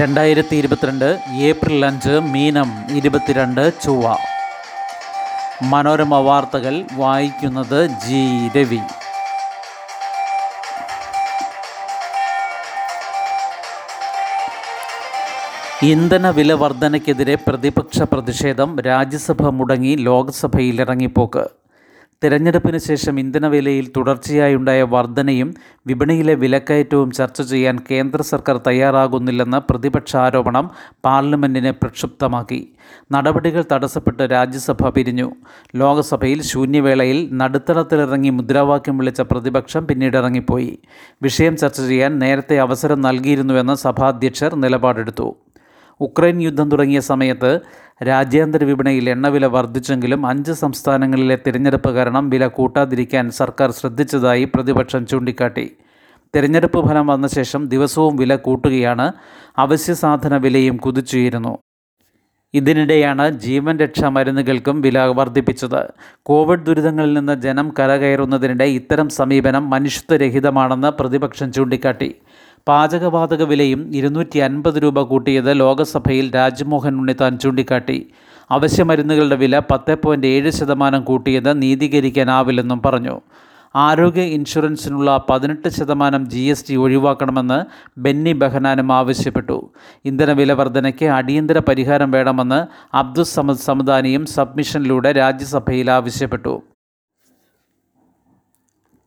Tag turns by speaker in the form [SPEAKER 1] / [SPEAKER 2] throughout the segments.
[SPEAKER 1] രണ്ടായിരത്തി ഇരുപത്തിരണ്ട് ഏപ്രിൽ അഞ്ച് മീനം ഇരുപത്തിരണ്ട് ചൊവ്വ. മനോരമ വാർത്തകൾ വായിക്കുന്നത് ജി രവി. ഇന്ധന വില വർധനയ്ക്കെതിരെ പ്രതിപക്ഷ പ്രതിഷേധം രാജ്യസഭ മുടങ്ങി ലോക്സഭയിൽ ഇറങ്ങിപ്പോക്ക് തിരഞ്ഞെടുപ്പിന് ശേഷം ഇന്ധനവിലയിൽ തുടർച്ചയായുണ്ടായ വർധനയും വിപണിയിലെ വിലക്കയറ്റവും ചർച്ച ചെയ്യാൻ കേന്ദ്ര സർക്കാർ തയ്യാറാകുന്നില്ലെന്ന പ്രതിപക്ഷ ആരോപണം പാർലമെന്റിനെ പ്രക്ഷുബ്ധമാക്കി. നടപടികൾ തടസ്സപ്പെട്ട് രാജ്യസഭ പിരിഞ്ഞു. ലോക്സഭയിൽ ശൂന്യവേളയിൽ നടുത്തളത്തിലിറങ്ങി മുദ്രാവാക്യം വിളിച്ച പ്രതിപക്ഷം പിന്നീട് ഇറങ്ങിപ്പോയി വിഷയം ചർച്ച ചെയ്യാൻ നേരത്തെ അവസരം നൽകിയിരുന്നുവെന്ന് സഭാധ്യക്ഷർ നിലപാടെടുത്തു. ഉക്രൈൻ യുദ്ധം തുടങ്ങിയ സമയത്ത് രാജ്യാന്തര വിപണിയിൽ എണ്ണവില വർദ്ധിച്ചെങ്കിലും അഞ്ച് സംസ്ഥാനങ്ങളിലെ തിരഞ്ഞെടുപ്പ് കാരണം വില കൂട്ടാതിരിക്കാൻ സർക്കാർ ശ്രദ്ധിച്ചതായി പ്രതിപക്ഷം ചൂണ്ടിക്കാട്ടി. തിരഞ്ഞെടുപ്പ് ഫലം വന്ന ശേഷം ദിവസവും വില കൂട്ടുകയാണ്. അവശ്യ സാധന വിലയും കുതിച്ചുയരുന്നു. ഇതിനിടെയാണ് ജീവൻ രക്ഷാ മരുന്നുകൾക്കും വില വർദ്ധിപ്പിച്ചത്. കോവിഡ് ദുരിതങ്ങളിൽ നിന്ന് ജനം കരകയറുന്നതിനിടെ ഇത്തരം സമീപനം മനുഷ്യത്വരഹിതമാണെന്ന് പ്രതിപക്ഷം ചൂണ്ടിക്കാട്ടി. പാചകവാതക വിലയും ഇരുന്നൂറ്റി അൻപത് രൂപ കൂട്ടിയത് ലോകസഭയിൽ രാജ്മോഹൻ ഉണ്ണിത്താൻ ചൂണ്ടിക്കാട്ടി. അവശ്യമരുന്നുകളുടെ വില പത്ത് പോയിന്റ് ഏഴ് ശതമാനം കൂട്ടിയത് നീതീകരിക്കാനാവില്ലെന്നും പറഞ്ഞു. ആരോഗ്യ ഇൻഷുറൻസിനുള്ള പതിനെട്ട് ശതമാനം ജി എസ് ടി ഒഴിവാക്കണമെന്ന് ബെന്നി ബഹനാനും ആവശ്യപ്പെട്ടു. ഇന്ധനവില വർധനയ്ക്ക് അടിയന്തര പരിഹാരം വേണമെന്ന് അബ്ദുസ് സമദ് സമദാനിയും സബ്മിഷനിലൂടെ രാജ്യസഭയിൽ ആവശ്യപ്പെട്ടു.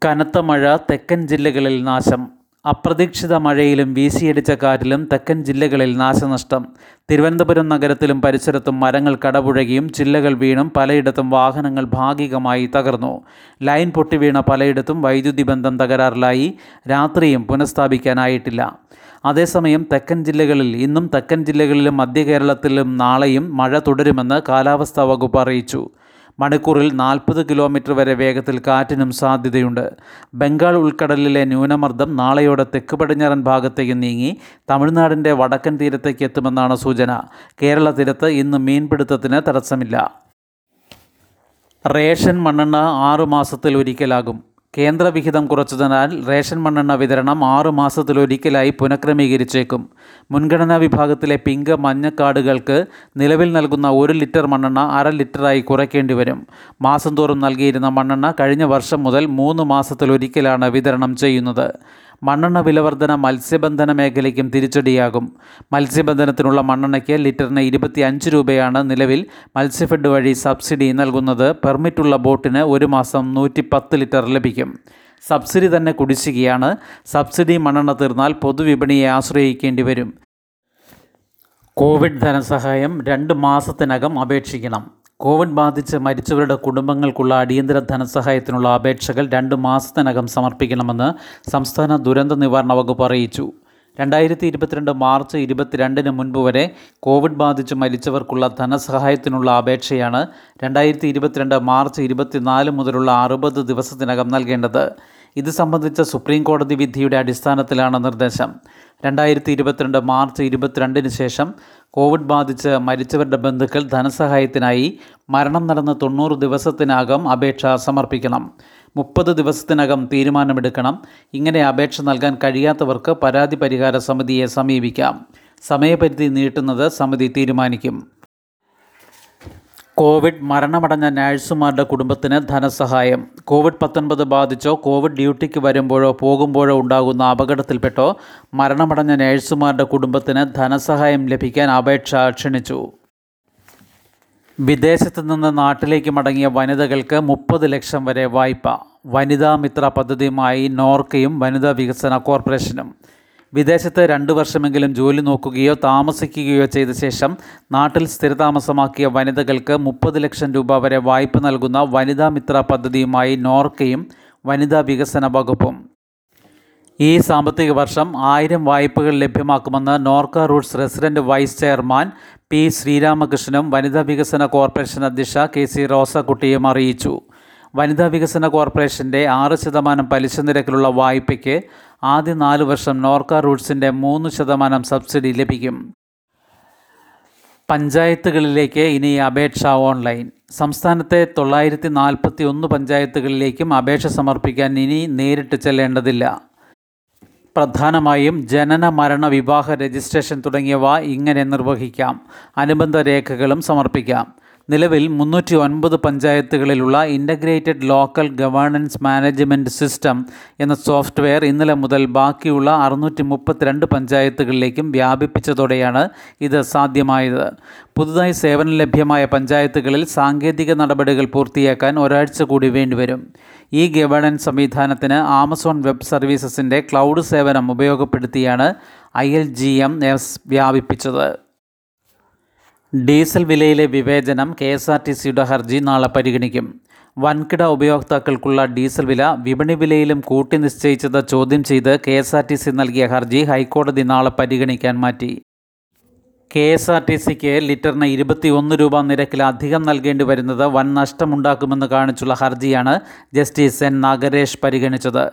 [SPEAKER 1] കനത്ത മഴ തെക്കൻ ജില്ലകളിൽ നാശം. അപ്രതീക്ഷിത മഴയിലും വീശിയടിച്ച കാറ്റിലും തെക്കൻ ജില്ലകളിൽ നാശനഷ്ടം. തിരുവനന്തപുരം നഗരത്തിലും പരിസരത്തും മരങ്ങൾ കടപുഴകിയും ചില്ലകൾ വീണും പലയിടത്തും വാഹനങ്ങൾ ഭാഗികമായി തകർന്നു. ലൈൻ പൊട്ടിവീണ പലയിടത്തും വൈദ്യുതി ബന്ധം തകരാറിലായി. രാത്രിയും പുനഃസ്ഥാപിക്കാനായിട്ടില്ല. അതേസമയം തെക്കൻ ജില്ലകളിൽ ഇന്നും തെക്കൻ ജില്ലകളിലും മധ്യ കേരളത്തിലും നാളെയും മഴ തുടരുമെന്ന് കാലാവസ്ഥാ വകുപ്പ് അറിയിച്ചു. മണിക്കൂറിൽ നാൽപ്പത് കിലോമീറ്റർ വരെ വേഗത്തിൽ കാറ്റിനും സാധ്യതയുണ്ട്. ബംഗാൾ ഉൾക്കടലിലെ ന്യൂനമർദ്ദം നാളെയോടെ തെക്ക് പടിഞ്ഞാറൻ ഭാഗത്തേക്ക് നീങ്ങി തമിഴ്നാടിന്റെ വടക്കൻ തീരത്തേക്ക് എത്തുമെന്നാണ് സൂചന. കേരള തീരത്ത് ഇന്ന് മീൻപിടുത്തത്തിന് തടസ്സമില്ല. റേഷൻ മണ്ണെണ്ണ ആറു മാസത്തിൽ ഒരിക്കലാകും. കേന്ദ്രവിഹിതം കുറച്ചതിനാൽ റേഷൻ മണ്ണെണ്ണ വിതരണം ആറു മാസത്തിലൊരിക്കലായി പുനഃക്രമീകരിച്ചേക്കും. മുൻഗണനാ വിഭാഗത്തിലെ പിങ്ക് മഞ്ഞ കാർഡുകൾക്ക് നിലവിൽ നൽകുന്ന ഒരു ലിറ്റർ മണ്ണെണ്ണ അര ലിറ്ററായി കുറയ്ക്കേണ്ടി വരും മാസം തോറും നൽകിയിരുന്ന മണ്ണെണ്ണ കഴിഞ്ഞ വർഷം മുതൽ മൂന്ന് മാസത്തിലൊരിക്കലാണ് വിതരണം ചെയ്യുന്നത്. മണ്ണെണ്ണ വിലവർധന മത്സ്യബന്ധന മേഖലയ്ക്കും തിരിച്ചടിയാകും. മത്സ്യബന്ധനത്തിനുള്ള മണ്ണെണ്ണയ്ക്ക് ലിറ്ററിന് ഇരുപത്തി അഞ്ച് രൂപയാണ് നിലവിൽ മത്സ്യഫെഡ് വഴി സബ്സിഡി നൽകുന്നത്. പെർമിറ്റുള്ള ബോട്ടിന് ഒരു മാസം നൂറ്റി പത്ത് ലിറ്റർ ലഭിക്കും. സബ്സിഡി തന്നെ കുടിശ്ശികയാണ്. സബ്സിഡി മണ്ണെണ്ണ തീർന്നാൽ പൊതുവിപണിയെ ആശ്രയിക്കേണ്ടി വരും. കോവിഡ് ധനസഹായം രണ്ട് മാസത്തിനകം അപേക്ഷിക്കണം. കോവിഡ് ബാധിച്ച് മരിച്ചവരുടെ കുടുംബങ്ങൾക്കുള്ള അടിയന്തര ധനസഹായത്തിനുള്ള അപേക്ഷകൾ രണ്ട് മാസത്തിനകം സമർപ്പിക്കണമെന്ന് സംസ്ഥാന ദുരന്ത നിവാരണ വകുപ്പ് അറിയിച്ചു. രണ്ടായിരത്തി ഇരുപത്തിരണ്ട് മാർച്ച് ഇരുപത്തിരണ്ടിന് മുൻപ് വരെ കോവിഡ് ബാധിച്ച് മരിച്ചവർക്കുള്ള ധനസഹായത്തിനുള്ള അപേക്ഷയാണ് രണ്ടായിരത്തി ഇരുപത്തിരണ്ട് മാർച്ച് ഇരുപത്തിനാല് മുതലുള്ള അറുപത് ദിവസത്തിനകം നൽകേണ്ടത്. ഇത് സംബന്ധിച്ച സുപ്രീം കോടതി വിധിയുടെ അടിസ്ഥാനത്തിലാണ് നിർദ്ദേശം. രണ്ടായിരത്തി ഇരുപത്തിരണ്ട് മാർച്ച് ഇരുപത്തിരണ്ടിന് ശേഷം കോവിഡ് ബാധിച്ച് മരിച്ചവരുടെ ബന്ധുക്കൾ ധനസഹായത്തിനായി മരണം നടന്ന് തൊണ്ണൂറ് ദിവസത്തിനകം അപേക്ഷ സമർപ്പിക്കണം. മുപ്പത് ദിവസത്തിനകം തീരുമാനമെടുക്കണം. ഇങ്ങനെ അപേക്ഷ നൽകാൻ കഴിയാത്തവർക്ക് പരാതി പരിഹാര സമിതിയെ സമീപിക്കാം. സമയപരിധി നീട്ടുന്നത് സമിതി തീരുമാനിക്കും. കോവിഡ് മരണമടഞ്ഞ നഴ്സുമാരുടെ കുടുംബത്തിന് ധനസഹായം. കോവിഡ് പത്തൊൻപത് ബാധിച്ചോ കോവിഡ് ഡ്യൂട്ടിക്ക് വരുമ്പോഴോ പോകുമ്പോഴോ ഉണ്ടാകുന്ന അപകടത്തിൽപ്പെട്ടോ മരണമടഞ്ഞ നഴ്സുമാരുടെ കുടുംബത്തിന് ധനസഹായം ലഭിക്കാൻ അപേക്ഷ ക്ഷണിച്ചു. വിദേശത്തു നിന്ന് നാട്ടിലേക്ക് മടങ്ങിയ വനിതകൾക്ക് മുപ്പത് ലക്ഷം വരെ വായ്പ. വനിതാ മിത്ര പദ്ധതിയുമായി നോർക്കയും വനിതാ വികസന കോർപ്പറേഷനും വിദേശത്ത് രണ്ട് വർഷമെങ്കിലും ജോലി നോക്കുകയോ താമസിക്കുകയോ ചെയ്ത ശേഷം നാട്ടിൽ സ്ഥിരതാമസമാക്കിയ വനിതകൾക്ക് മുപ്പത് ലക്ഷം രൂപ വരെ വായ്പ നൽകുന്ന വനിതാ മിത്ര പദ്ധതിയുമായി നോർക്കയും വനിതാ വികസന വകുപ്പും. ഈ സാമ്പത്തിക വർഷം ആയിരം വായ്പകൾ ലഭ്യമാക്കുമെന്ന് Norka roots resident vice chairman P ശ്രീരാമകൃഷ്ണനും വനിതാ വികസന കോർപ്പറേഷൻ അധ്യക്ഷ കെ സി റോസക്കുട്ടിയും അറിയിച്ചു. വനിതാ വികസന കോർപ്പറേഷന്റെ ആറ് ശതമാനം പലിശ നിരക്കിലുള്ള വായ്പയ്ക്ക് ആദ്യ നാല് വർഷം നോർക്ക റൂട്ട്സിന്റെ മൂന്ന് ശതമാനം സബ്സിഡി ലഭിക്കും. പഞ്ചായത്തുകളിലേക്ക് ഇനി അപേക്ഷ ഓൺലൈൻ. സംസ്ഥാനത്തെ തൊള്ളായിരത്തി നാൽപ്പത്തി ഒന്ന് പഞ്ചായത്തുകളിലേക്കും അപേക്ഷ സമർപ്പിക്കാൻ ഇനി നേരിട്ട് ചെല്ലേണ്ടതില്ല. പ്രധാനമായും ജനന മരണ വിവാഹ രജിസ്ട്രേഷൻ തുടങ്ങിയവ ഇങ്ങനെ നിർവഹിക്കാം. അനുബന്ധ രേഖകളും സമർപ്പിക്കാം. നിലവിൽ മുന്നൂറ്റി ഒൻപത് പഞ്ചായത്തുകളിലുള്ള integrated local governance management system എന്ന സോഫ്റ്റ്വെയർ ഇന്നലെ മുതൽ ബാക്കിയുള്ള അറുന്നൂറ്റി മുപ്പത്തിരണ്ട് പഞ്ചായത്തുകളിലേക്കും വ്യാപിപ്പിച്ചതോടെയാണ് ഇത് സാധ്യമായത്. പുതുതായി സേവനം ലഭ്യമായ പഞ്ചായത്തുകളിൽ സാങ്കേതിക നടപടികൾ പൂർത്തിയാക്കാൻ ഒരാഴ്ച കൂടി വേണ്ടിവരും. ഈ ഗവേണൻസ് സംവിധാനത്തിന് ആമസോൺ വെബ് സർവീസസിന്റെ ക്ലൗഡ് സേവനം ഉപയോഗപ്പെടുത്തിയാണ് I L G M S വ്യാപിപ്പിച്ചത്. Diesel വിലയിലെ വിവേചനം കെ എസ് ആർ ടി സിയുടെ ഹർജി നാളെ പരിഗണിക്കും. വൻകിട ഉപയോക്താക്കൾക്കുള്ള ഡീസൽ വില വിപണി വിലയിലും കൂട്ടി നിശ്ചയിച്ചത് ചോദ്യം ചെയ്ത് K S R T C നൽകിയ ഹർജി ഹൈക്കോടതി നാളെ പരിഗണിക്കാൻ മാറ്റി. കെ എസ് ആർ ടി സിക്ക് ലിറ്ററിന് ഇരുപത്തി ഒന്ന് രൂപ നിരക്കിൽ അധികം നൽകേണ്ടി വരുന്നത് വൻ നഷ്ടമുണ്ടാക്കുമെന്ന് കാണിച്ചുള്ള ഹർജിയാണ് ജസ്റ്റിസ് എൻ നാഗരേഷ് പരിഗണിച്ചത്.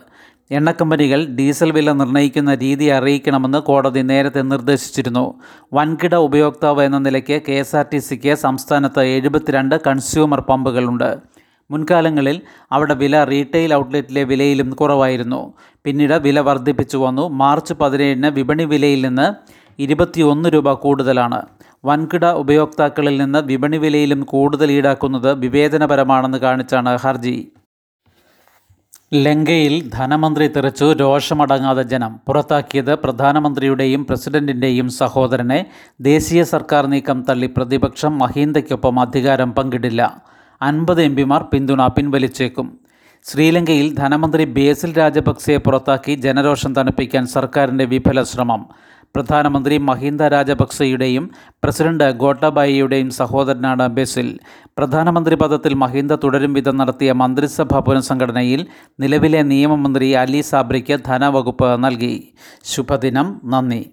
[SPEAKER 1] എണ്ണക്കമ്പനികൾ ഡീസൽ വില നിർണയിക്കുന്ന രീതി അറിയിക്കണമെന്ന് കോടതി നേരത്തെ നിർദ്ദേശിച്ചിരുന്നു. വൻകിട ഉപയോക്താവ് എന്ന നിലയ്ക്ക് കെ എസ് ആർ ടി സിക്ക് സംസ്ഥാനത്ത് എഴുപത്തിരണ്ട് കൺസ്യൂമർ പമ്പുകളുണ്ട്. മുൻകാലങ്ങളിൽ അവിടെ വില റീറ്റെയിൽ ഔട്ട്ലെറ്റിലെ വിലയിലും കുറവായിരുന്നു. പിന്നീട് വില വർദ്ധിപ്പിച്ചു വന്നു. മാർച്ച് പതിനേഴിന് വിപണി വിലയിൽ നിന്ന് ഇരുപത്തിയൊന്ന് രൂപ കൂടുതലാണ്. വൻകിട ഉപയോക്താക്കളിൽ നിന്ന് വിപണി വിലയിലും കൂടുതൽ ഈടാക്കുന്നത് വിവേചനപരമാണെന്ന് കാണിച്ചാണ് ഹർജി. ലങ്കയിൽ ധനമന്ത്രി തെറിച്ചു രോഷമടങ്ങാതെ ജനം. പുറത്താക്കിയത് പ്രധാനമന്ത്രിയുടെയും പ്രസിഡന്റിന്റെയും സഹോദരനെ. ദേശീയ സർക്കാർ നീക്കം തള്ളി പ്രതിപക്ഷം മഹീന്ദയ്ക്കൊപ്പം അധികാരം പങ്കിടില്ല. അൻപത് എം പിമാർ പിന്തുണ പിൻവലിച്ചേക്കും. ശ്രീലങ്കയിൽ ധനമന്ത്രി ബേസിൽ രാജപക്സെയെ പുറത്താക്കി ജനരോഷം തണുപ്പിക്കാൻ സർക്കാരിന്റെ വിഫല ശ്രമം പ്രധാനമന്ത്രി മഹീന്ദ രാജപക്സെയുടെയും പ്രസിഡന്റ് ഗോട്ടബായിയുടെയും സഹോദരനാണ് ബെസിൽ. പ്രധാനമന്ത്രി പദത്തിൽ മഹീന്ദ തുടരും വിധം നടത്തിയ മന്ത്രിസഭാ പുനഃസംഘടനയിൽ നിലവിലെ നിയമമന്ത്രി അലി സാബ്രിക്ക് ധനവകുപ്പ് നൽകി. ശുഭദിനം. നന്ദി.